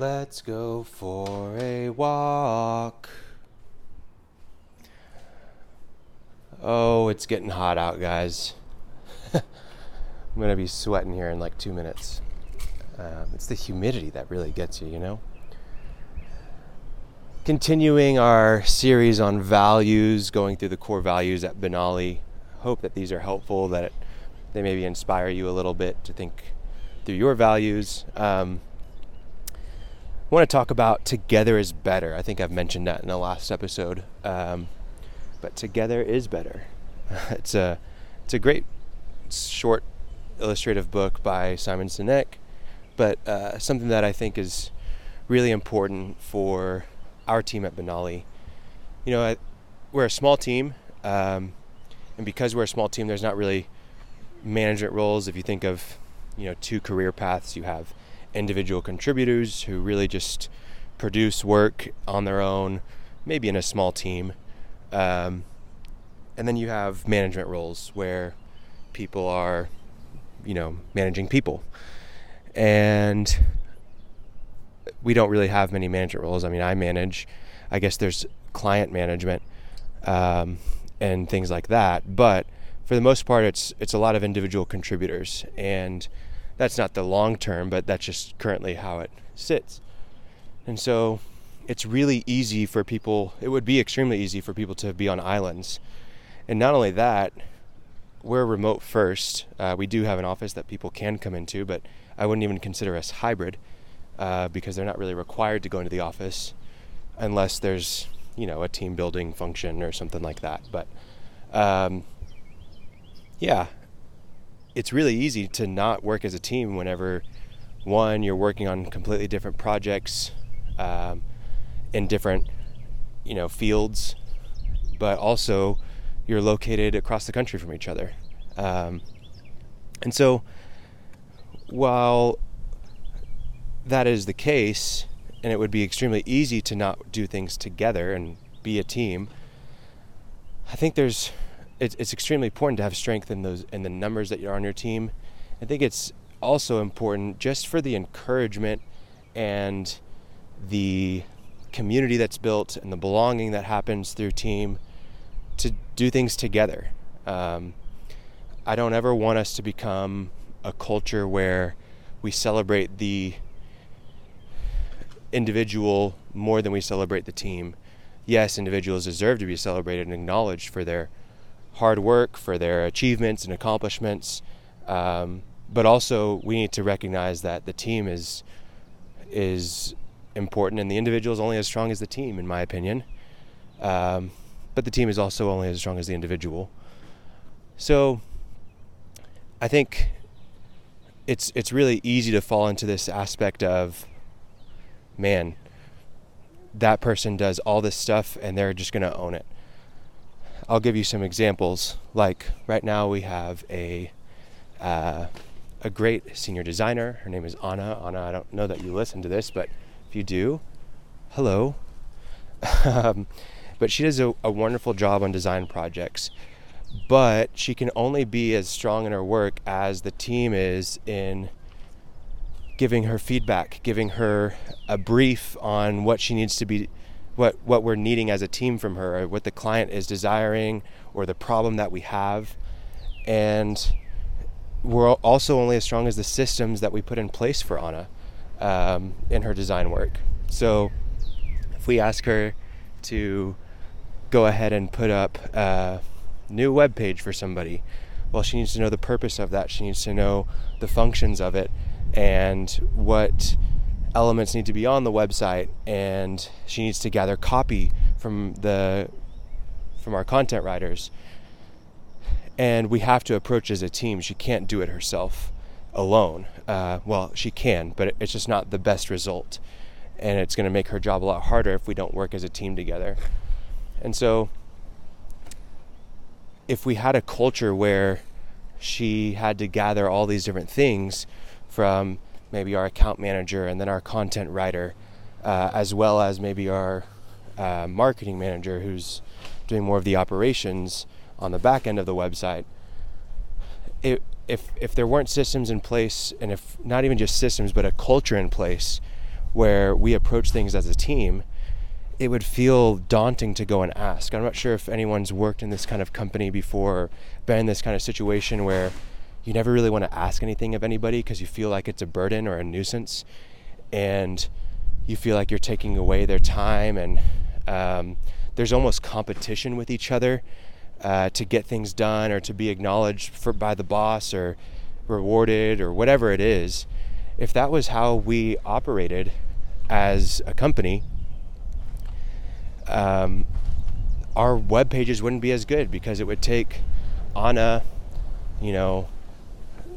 Let's go for a walk. Oh, it's getting hot out, guys. I'm gonna be sweating here in like two minutes. Um, it's the humidity that really gets you, you know? Continuing our series on values, going through the core values at Benali. Hope that these are helpful, that they maybe inspire you a little bit to think through your values. Um, I want to talk about together is better. I think I've mentioned that in the last episode. Um, but together is better. it's a it's a great short illustrative book by Simon Sinek, but uh, something that I think is really important for our team at Benali. You know, I, we're a small team, um, and because we're a small team, there's not really management roles. If you think of, you know, two career paths, you have individual contributors who really just produce work on their own, maybe in a small team. Um, and then you have management roles where people are, you know, managing people. And we don't really have many management roles. I mean, I manage, I guess there's client management um, and things like that. But for the most part, it's it's a lot of individual contributors, and that's not the long term, but that's just currently how it sits. And so, it's really easy for people. It would be extremely easy for people to be on islands, and not only that, we're remote first. Uh, we do have an office that people can come into, but I wouldn't even consider us hybrid uh, because they're not really required to go into the office unless there's you know a team building function or something like that. But um, yeah, it's really easy to not work as a team whenever one you're working on completely different projects um, in different you know fields, but also you're located across the country from each other, um, and so while that is the case, and it would be extremely easy to not do things together and be a team. I think there's it's, it's extremely important to have strength in those in the numbers that you're on your team. I think it's also important just for the encouragement and the community that's built and the belonging that happens through team to do things together. Um, I don't ever want us to become a culture where we celebrate the individual more than we celebrate the team. Yes, individuals deserve to be celebrated and acknowledged for their hard work, for their achievements and accomplishments, um, but also we need to recognize that the team is is important, and the individual is only as strong as the team, in my opinion. Um, but the team is also only as strong as the individual. So, I think it's it's really easy to fall into this aspect of man, that person does all this stuff and they're just going to own it. I'll give you some examples. Like right now, we have a uh, a great senior designer. Her name is Anna. Anna, I don't know that you listen to this, but if you do, hello. um, but she does a, a wonderful job on design projects. But she can only be as strong in her work as the team is in giving her feedback, giving her a brief on what she needs to be what what we're needing as a team from her, or what the client is desiring or the problem that we have. And we're also only as strong as the systems that we put in place for Anna um, in her design work. So if we ask her to go ahead and put up a new web page for somebody, well, she needs to know the purpose of that. She needs to know the functions of it and what elements need to be on the website and she needs to gather copy from the from our content writers. And we have to approach as a team. She can't do it herself alone. Uh, well she can but it's just not the best result. And it's going to make her job a lot harder if we don't work as a team together. And so if we had a culture where she had to gather all these different things from maybe our account manager and then our content writer, uh, as well as maybe our uh, marketing manager who's doing more of the operations on the back end of the website. It, if if there weren't systems in place, and if not even just systems, but a culture in place, where we approach things as a team, it would feel daunting to go and ask. I'm not sure if anyone's worked in this kind of company before, or been in this kind of situation where you never really want to ask anything of anybody because you feel like it's a burden or a nuisance, and you feel like you're taking away their time, and um, there's almost competition with each other uh, to get things done or to be acknowledged for, by the boss or rewarded or whatever it is. If that was how we operated as a company, um, our web pages wouldn't be as good because it would take Anna, you know,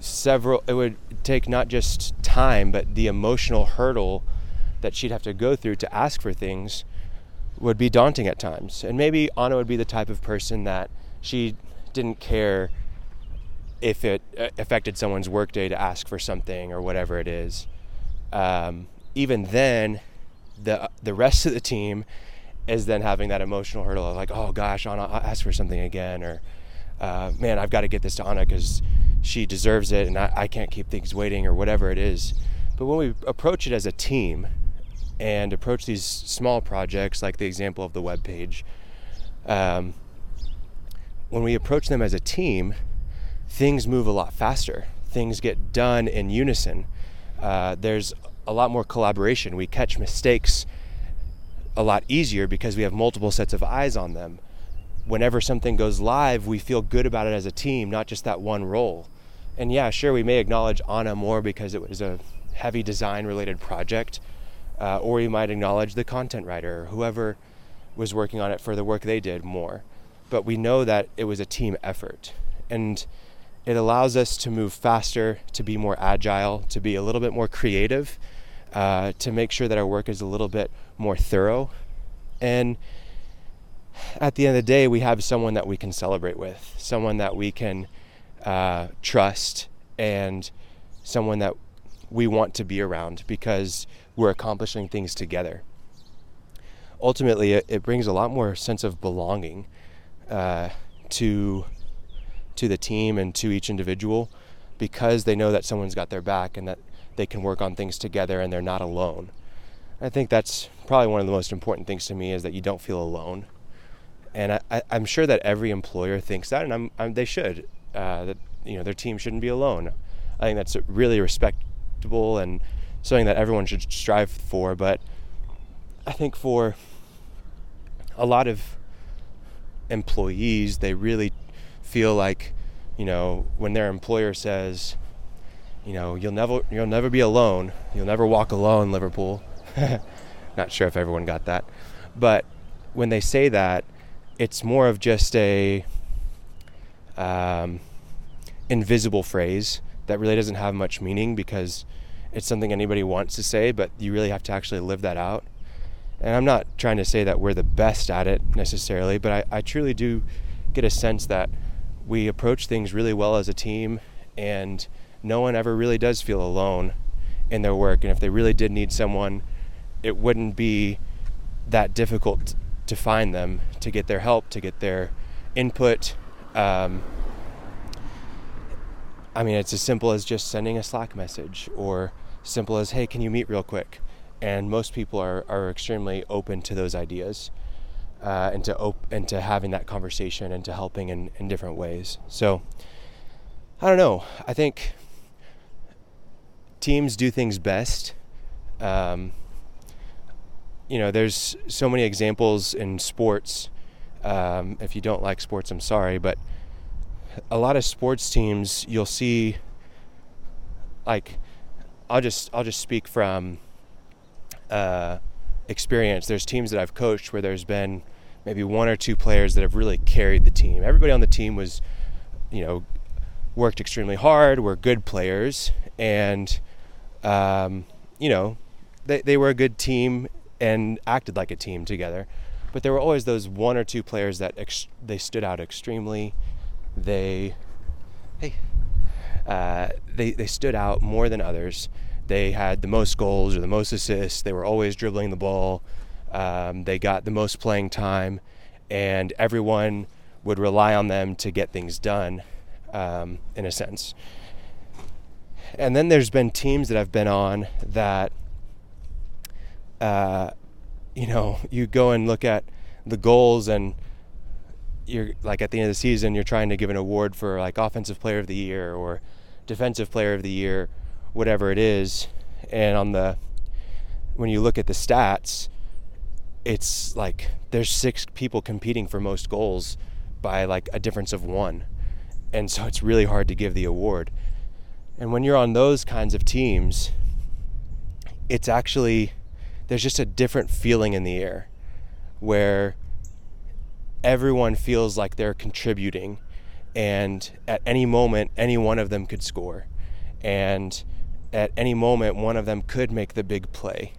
several, it would take not just time, but the emotional hurdle that she'd have to go through to ask for things would be daunting at times. And maybe Anna would be the type of person that she didn't care if it uh, affected someone's workday to ask for something or whatever it is. Um, even then, the the rest of the team is then having that emotional hurdle of like, oh gosh, Anna, ask for something again, or uh, man, I've got to get this to Anna because she deserves it, and I, I can't keep things waiting, or whatever it is. But when we approach it as a team and approach these small projects, like the example of the web page, um, when we approach them as a team, things move a lot faster. Things get done in unison. Uh, there's a lot more collaboration. We catch mistakes a lot easier because we have multiple sets of eyes on them. Whenever something goes live, we feel good about it as a team, not just that one role. And yeah, sure, we may acknowledge Anna more because it was a heavy design related project, uh, or we might acknowledge the content writer or whoever was working on it for the work they did more. But we know that it was a team effort. And it allows us to move faster, to be more agile, to be a little bit more creative, uh, to make sure that our work is a little bit more thorough. And at the end of the day, we have someone that we can celebrate with, someone that we can uh, trust, and someone that we want to be around because we're accomplishing things together. Ultimately, it, it brings a lot more sense of belonging uh, to to the team and to each individual because they know that someone's got their back and that they can work on things together and they're not alone. I think that's probably one of the most important things to me is that you don't feel alone. And I, am sure that every employer thinks that, and I'm, I'm they should. Uh, that you know their team shouldn't be alone. I think that's really respectable and something that everyone should strive for. But I think for a lot of employees, they really feel like, you know, when their employer says, you know, you'll never you'll never be alone. You'll never walk alone, Liverpool. Not sure if everyone got that. But when they say that, it's more of just a um, invisible phrase that really doesn't have much meaning because it's something anybody wants to say, but you really have to actually live that out. And I'm not trying to say that we're the best at it necessarily, but I, I truly do get a sense that we approach things really well as a team and no one ever really does feel alone in their work. And if they really did need someone, it wouldn't be that difficult to find them, to get their help, to get their input. Um, I mean, it's as simple as just sending a Slack message or simple as, hey, can you meet real quick? And most people are, are extremely open to those ideas uh, and, to op- and to having that conversation and to helping in, in different ways. So, I don't know. I think teams do things best. Um, you know, there's so many examples in sports. Um, if you don't like sports, I'm sorry, but a lot of sports teams, you'll see. Like, I'll just I'll just speak from uh, experience. There's teams that I've coached where there's been maybe one or two players that have really carried the team. Everybody on the team was, you know, worked extremely hard, were good players, and um, you know, they, they were a good team and acted like a team together. But there were always those one or two players that ex- they stood out extremely. They, hey, uh, they they stood out more than others. They had the most goals or the most assists. They were always dribbling the ball. Um, they got the most playing time, and everyone would rely on them to get things done, um, in a sense. And then there's been teams that I've been on that uh, you know, you go and look at the goals and you're like at the end of the season, you're trying to give an award for like offensive player of the year or defensive player of the year, whatever it is. And on the, when you look at the stats, it's like there's six people competing for most goals by like a difference of one. And so it's really hard to give the award. And when you're on those kinds of teams, it's actually, there's just a different feeling in the air where everyone feels like they're contributing and at any moment any one of them could score. And at any moment one of them could make the big play.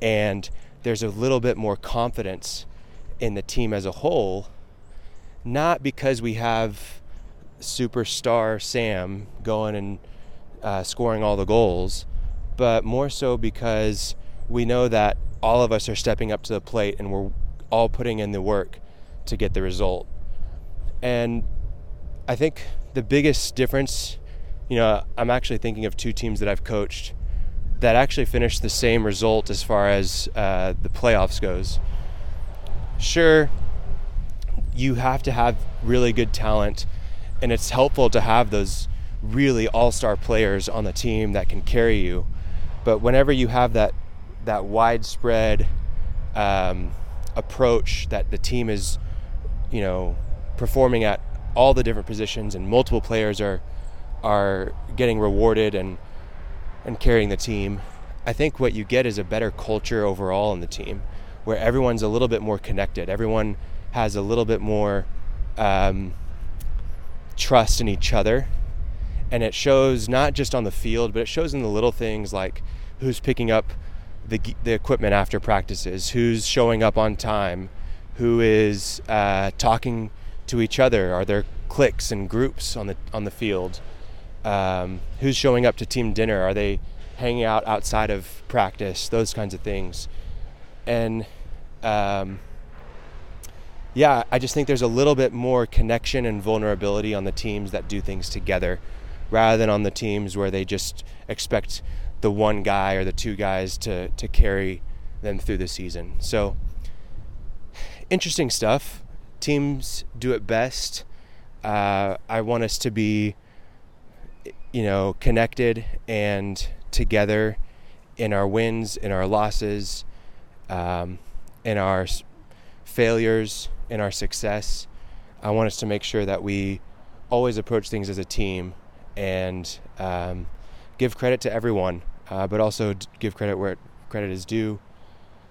And there's a little bit more confidence in the team as a whole not because we have superstar Sam going and uh, scoring all the goals but more so because we know that all of us are stepping up to the plate and we're all putting in the work to get the result. And I think the biggest difference, you know, I'm actually thinking of two teams that I've coached that actually finished the same result as far as uh, the playoffs goes. Sure, you have to have really good talent, and it's helpful to have those really all-star players on the team that can carry you. But whenever you have that that widespread um, approach that the team is you know, performing at all the different positions and multiple players are are getting rewarded and and carrying the team. I think what you get is a better culture overall in the team, where everyone's a little bit more connected. Everyone has a little bit more um, trust in each other, and it shows not just on the field, but it shows in the little things like who's picking up the the equipment after practices, who's showing up on time, who is uh, talking to each other? Are there cliques and groups on the on the field? Um, who's showing up to team dinner? Are they hanging out outside of practice? Those kinds of things, and um, yeah, I just think there's a little bit more connection and vulnerability on the teams that do things together, rather than on the teams where they just expect the one guy or the two guys to to carry them through the season. So interesting stuff. Teams do it best. Uh, I want us to be, you know, connected and together in our wins, in our losses, um, in our failures, in our success. I want us to make sure that we always approach things as a team and um, give credit to everyone, uh, but also give credit where credit is due.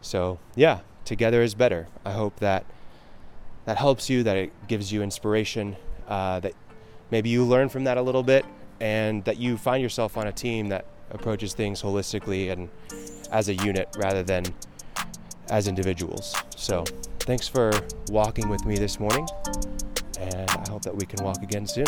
So, yeah, together is better. I hope that that helps you, that it gives you inspiration, uh, that maybe you learn from that a little bit, and that you find yourself on a team that approaches things holistically and as a unit rather than as individuals. So, thanks for walking with me this morning, and I hope that we can walk again soon.